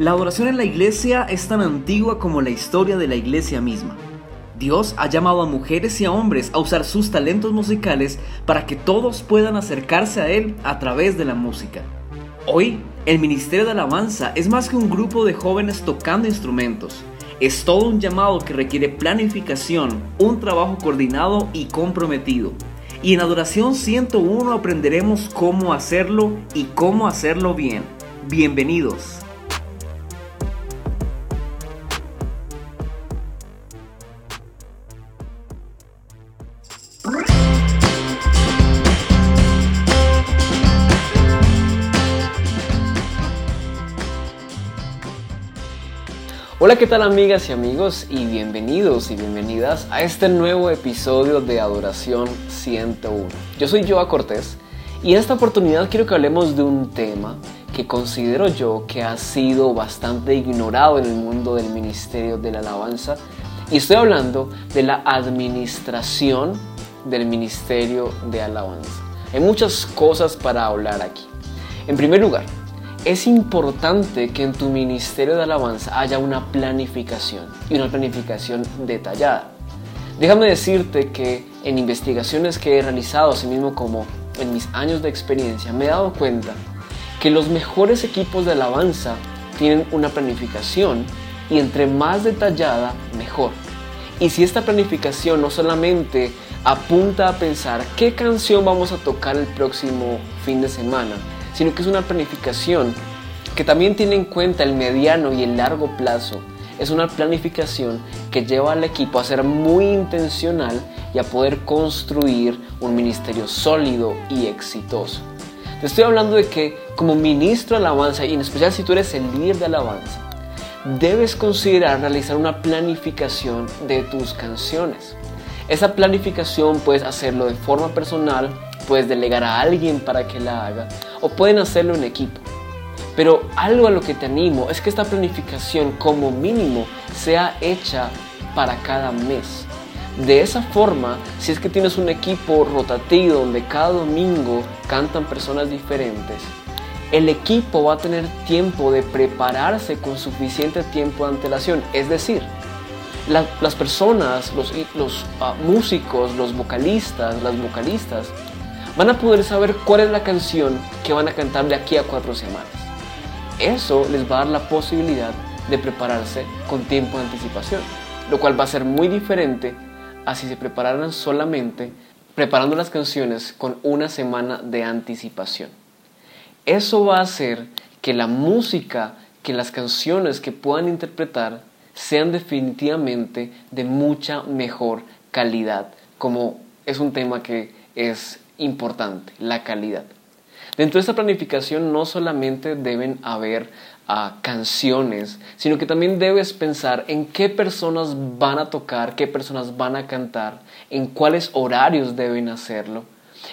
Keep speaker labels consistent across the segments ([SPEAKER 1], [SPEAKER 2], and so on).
[SPEAKER 1] La adoración en la iglesia es tan antigua como la historia de la iglesia misma. Dios ha llamado a mujeres y a hombres a usar sus talentos musicales para que todos puedan acercarse a Él a través de la música. Hoy, el Ministerio de Alabanza es más que un grupo de jóvenes tocando instrumentos. Es todo un llamado que requiere planificación, un trabajo coordinado y comprometido. Y en Adoración 101 aprenderemos cómo hacerlo y cómo hacerlo bien. Bienvenidos. Hola, ¿qué tal amigas y amigos? Y bienvenidos y bienvenidas a este nuevo episodio de Adoración 101. Yo soy Joa Cortés y en esta oportunidad quiero que hablemos de un tema que considero yo que ha sido bastante ignorado en el mundo del ministerio de la alabanza y estoy hablando de la administración del ministerio de alabanza. Hay muchas cosas para hablar aquí. En primer lugar, es importante que en tu ministerio de alabanza haya una planificación y una planificación detallada. Déjame decirte que en investigaciones que he realizado, así mismo como en mis años de experiencia, me he dado cuenta que los mejores equipos de alabanza tienen una planificación y entre más detallada, mejor. Y si esta planificación no solamente apunta a pensar qué canción vamos a tocar el próximo fin de semana, sino que es una planificación que también tiene en cuenta el mediano y el largo plazo. Es una planificación que lleva al equipo a ser muy intencional y a poder construir un ministerio sólido y exitoso. Te estoy hablando de que como ministro de alabanza, y en especial si tú eres el líder de alabanza, debes considerar realizar una planificación de tus canciones. Esa planificación puedes hacerlo de forma personal, puedes delegar a alguien para que la haga o pueden hacerlo en equipo. Pero algo a lo que te animo es que esta planificación como mínimo sea hecha para cada mes. De esa forma, si es que tienes un equipo rotativo donde cada domingo cantan personas diferentes, el equipo va a tener tiempo de prepararse con suficiente tiempo de antelación. Es decir, las personas, los, ah, músicos, los vocalistas, las vocalistas, van a poder saber cuál es la canción que van a cantar de aquí a cuatro semanas. Eso les va a dar la posibilidad de prepararse con tiempo de anticipación, lo cual va a ser muy diferente a si se prepararan solamente preparando las canciones con una semana de anticipación. Eso va a hacer que la música, que las canciones que puedan interpretar sean definitivamente de mucha mejor calidad, como es un tema que es importante, la calidad. Dentro de esta planificación no solamente deben haber ah, canciones, sino que también debes pensar en qué personas van a tocar, qué personas van a cantar, en cuáles horarios deben hacerlo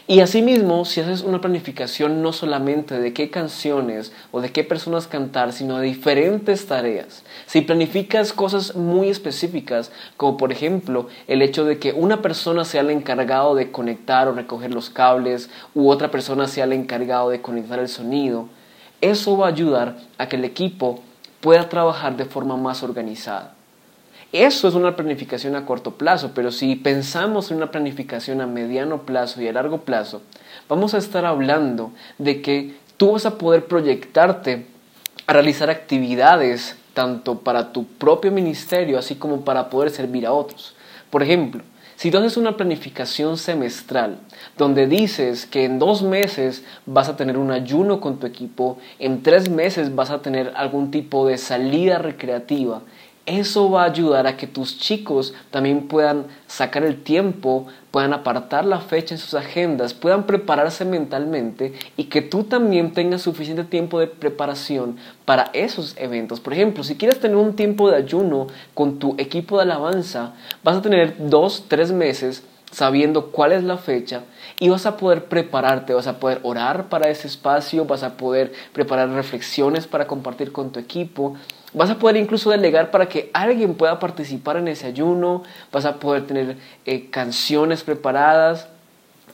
[SPEAKER 1] y asimismo, si haces una planificación no solamente de qué canciones o de qué personas cantar, sino de diferentes tareas, si planificas cosas muy específicas, como por ejemplo el hecho de que una persona sea el encargado de conectar o recoger los cables, u otra persona sea el encargado de conectar el sonido, eso va a ayudar a que el equipo pueda trabajar de forma más organizada. Eso es una planificación a corto plazo, pero si pensamos en una planificación a mediano plazo y a largo plazo, vamos a estar hablando de que tú vas a poder proyectarte a realizar actividades tanto para tu propio ministerio así como para poder servir a otros. Por ejemplo, si tú haces una planificación semestral donde dices que en dos meses vas a tener un ayuno con tu equipo, en tres meses vas a tener algún tipo de salida recreativa, eso va a ayudar a que tus chicos también puedan sacar el tiempo, puedan apartar la fecha en sus agendas, puedan prepararse mentalmente y que tú también tengas suficiente tiempo de preparación para esos eventos. Por ejemplo, si quieres tener un tiempo de ayuno con tu equipo de alabanza, vas a tener dos, tres meses sabiendo cuál es la fecha y vas a poder prepararte, vas a poder orar para ese espacio, vas a poder preparar reflexiones para compartir con tu equipo Vas a poder incluso delegar para que alguien pueda participar en ese ayuno, vas a poder tener eh, canciones preparadas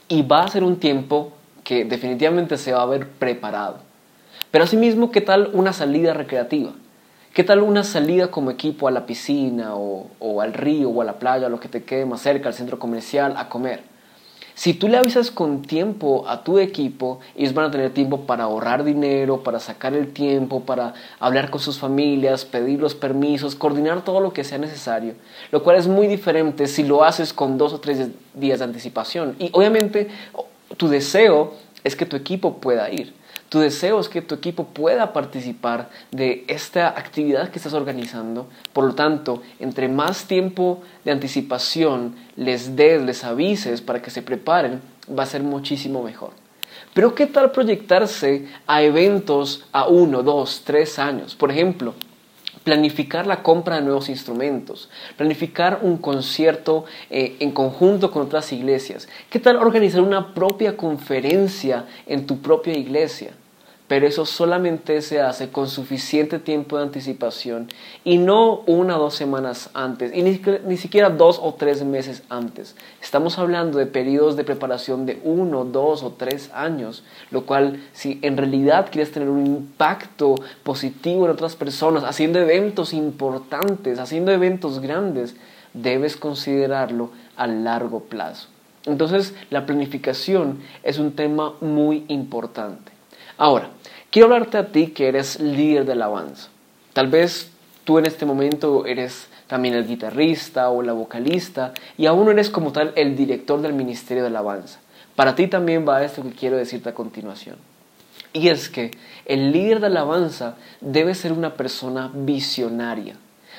[SPEAKER 1] y va a ser un tiempo que definitivamente se va a ver preparado. Pero asimismo, ¿qué tal una salida recreativa? ¿Qué tal una salida como equipo a la piscina o, al río o a la playa, lo que te quede más cerca, al centro comercial, a comer? Si tú le avisas con tiempo a tu equipo, ellos van a tener tiempo para ahorrar dinero, para sacar el tiempo, para hablar con sus familias, pedir los permisos, coordinar todo lo que sea necesario, lo cual es muy diferente si lo haces con dos o tres días de anticipación. Y obviamente tu deseo es que tu equipo pueda ir. Tu deseo es que tu equipo pueda participar de esta actividad que estás organizando. Por lo tanto, entre más tiempo de anticipación les des, les avises para que se preparen, va a ser muchísimo mejor. Pero ¿qué tal proyectarse a eventos a uno, dos, tres años? Por ejemplo, planificar la compra de nuevos instrumentos, planificar un concierto eh, en conjunto con otras iglesias. ¿Qué tal organizar una propia conferencia en tu propia iglesia? Pero eso solamente se hace con suficiente tiempo de anticipación y no una o dos semanas antes, y ni, siquiera dos o tres meses antes. Estamos hablando de periodos de preparación de uno, dos o tres años, lo cual si en realidad quieres tener un impacto positivo en otras personas, haciendo eventos importantes, haciendo eventos grandes, debes considerarlo a largo plazo. Entonces, la planificación es un tema muy importante. Ahora, quiero hablarte a ti que eres líder de alabanza. Tal vez tú en este momento eres también el guitarrista o la vocalista y aún no eres como tal el director del ministerio de alabanza. Para ti también va esto que quiero decirte a continuación. Y es que el líder de alabanza debe ser una persona visionaria.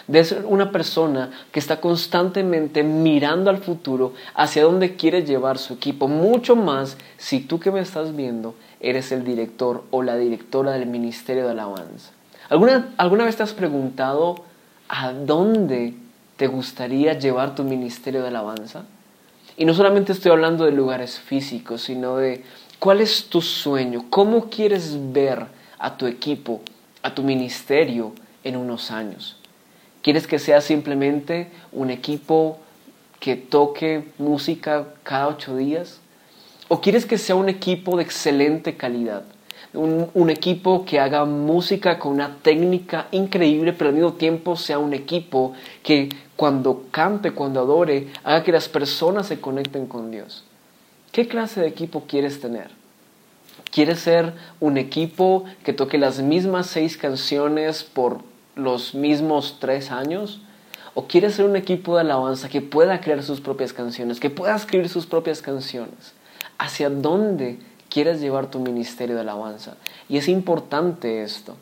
[SPEAKER 1] Debe ser una persona que está constantemente mirando al futuro hacia dónde quiere llevar su equipo. Mucho más si tú que me estás viendo eres el director o la directora del Ministerio de Alabanza. ¿Alguna, ¿Alguna vez te has preguntado a dónde te gustaría llevar tu Ministerio de Alabanza? Y no solamente estoy hablando de lugares físicos, sino de cuál es tu sueño, cómo quieres ver a tu equipo, a tu ministerio en unos años. ¿Quieres que sea simplemente un equipo que toque música cada ocho días? ¿O quieres que sea un equipo de excelente calidad? Un, equipo que haga música con una técnica increíble, pero al mismo tiempo sea un equipo que cuando cante, cuando adore, haga que las personas se conecten con Dios. ¿Qué clase de equipo quieres tener? ¿Quieres ser un equipo que toque las mismas seis canciones por los mismos tres años? ¿O quieres ser un equipo de alabanza que pueda crear sus propias canciones, que pueda escribir sus propias canciones? hacia dónde quieres llevar tu ministerio de alabanza. Y es importante esto.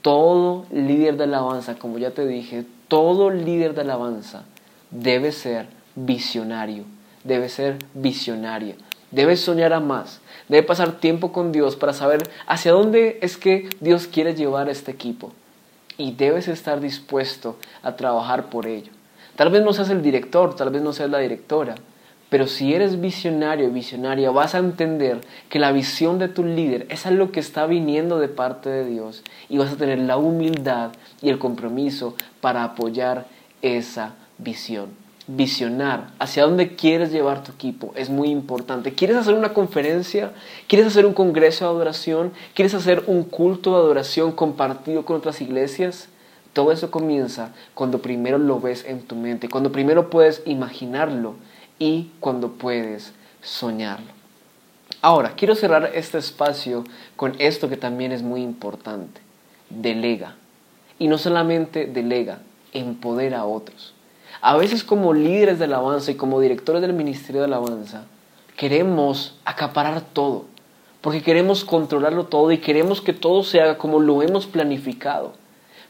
[SPEAKER 1] Todo líder de alabanza, como ya te dije, todo líder de alabanza debe ser visionario, debe ser visionaria, debe soñar a más, debe pasar tiempo con Dios para saber hacia dónde es que Dios quiere llevar este equipo. Y debes estar dispuesto a trabajar por ello. Tal vez no seas el director, tal vez no seas la directora, pero si eres visionario visionaria, vas a entender que la visión de tu líder es algo que está viniendo de parte de Dios y vas a tener la humildad y el compromiso para apoyar esa visión. Visionar hacia dónde quieres llevar tu equipo es muy importante. ¿Quieres hacer una conferencia? ¿Quieres hacer un congreso de adoración? ¿Quieres hacer un culto de adoración compartido con otras iglesias? Todo eso comienza cuando primero lo ves en tu mente, cuando primero puedes imaginarlo y cuando puedes soñarlo. Ahora, quiero cerrar este espacio con esto que también es muy importante. Delega. Y no solamente delega, empodera a otros. A veces como líderes de alabanza y como directores del Ministerio de Alabanza, queremos acaparar todo, porque queremos controlarlo todo y queremos que todo se haga como lo hemos planificado.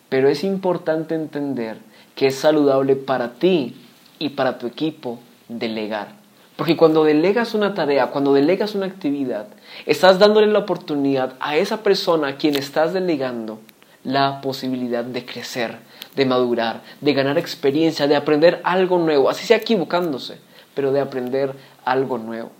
[SPEAKER 1] Pero es importante entender que es saludable para ti y para tu equipo delegar. Porque cuando delegas una tarea, cuando delegas una actividad, estás dándole la oportunidad a esa persona a quien estás delegando la posibilidad de crecer, de madurar, de ganar experiencia, de aprender algo nuevo, así sea equivocándose, pero de aprender algo nuevo.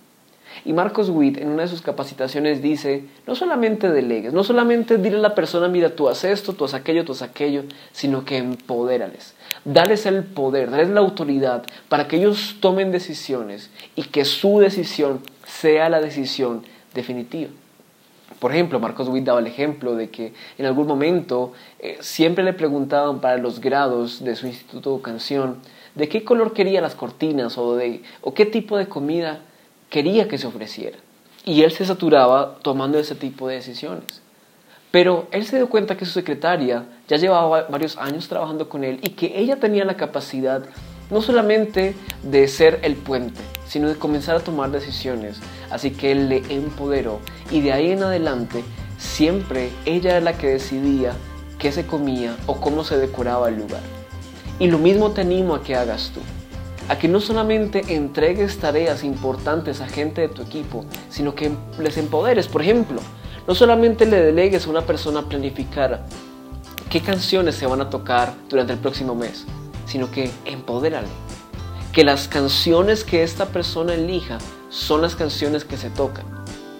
[SPEAKER 1] Y Marcos Witt en una de sus capacitaciones dice, no solamente delegues, no solamente dile a la persona, mira, tú haces esto, tú haces aquello, tú haces aquello, sino que empodérales. Dales el poder, dales la autoridad para que ellos tomen decisiones y que su decisión sea la decisión definitiva. Por ejemplo, Marcos Witt daba el ejemplo de que en algún momento eh, siempre le preguntaban para los grados de su instituto de canción de qué color quería las cortinas o, de, o qué tipo de comida quería que se ofreciera. Y él se saturaba tomando ese tipo de decisiones. Pero él se dio cuenta que su secretaria ya llevaba varios años trabajando con él y que ella tenía la capacidad no solamente de ser el puente, sino de comenzar a tomar decisiones. Así que él le empoderó y de ahí en adelante siempre ella era la que decidía qué se comía o cómo se decoraba el lugar. Y lo mismo te animo a que hagas tú. A que no solamente entregues tareas importantes a gente de tu equipo, sino que les empoderes. Por ejemplo, no solamente le delegues a una persona planificar qué canciones se van a tocar durante el próximo mes, sino que empodérale que las canciones que esta persona elija son las canciones que se tocan,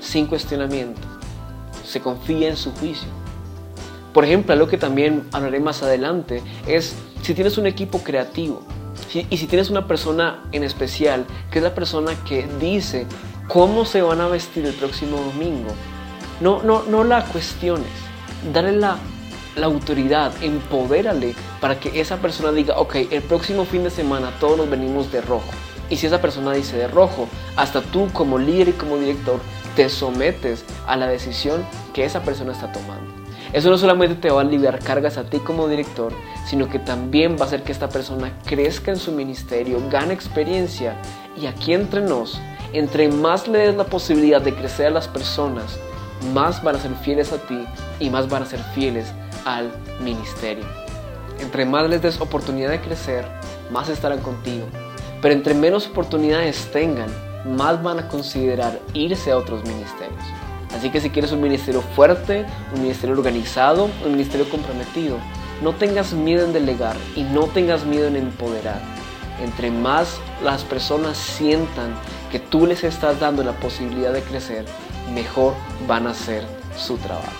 [SPEAKER 1] sin cuestionamiento. Se confía en su juicio. Por ejemplo, algo que también hablaré más adelante es si tienes un equipo creativo y si tienes una persona en especial, que es la persona que dice cómo se van a vestir el próximo domingo, no, no, no la cuestiones, dale la la autoridad, empodérale para que esa persona diga, ok, el próximo fin de semana todos nos venimos de rojo. Y si esa persona dice de rojo, hasta tú como líder y como director te sometes a la decisión que esa persona está tomando. Eso no solamente te va a aliviar cargas a ti como director, sino que también va a hacer que esta persona crezca en su ministerio, gane experiencia y aquí entre nos, entre más le des la posibilidad de crecer a las personas, más van a ser fieles a ti y más van a ser fieles al ministerio. Entre más les des oportunidad de crecer, más estarán contigo. Pero entre menos oportunidades tengan, más van a considerar irse a otros ministerios. Así que si quieres un ministerio fuerte, un ministerio organizado, un ministerio comprometido, no tengas miedo en delegar y no tengas miedo en empoderar. Entre más las personas sientan que tú les estás dando la posibilidad de crecer, mejor van a hacer su trabajo.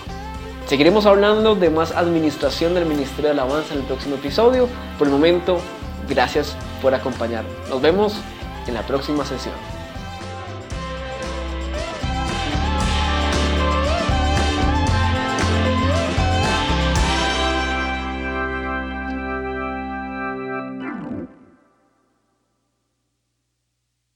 [SPEAKER 1] Seguiremos hablando de más administración del Ministerio de Alabanza en el próximo episodio. Por el momento, gracias por acompañarnos. Nos vemos en la próxima sesión.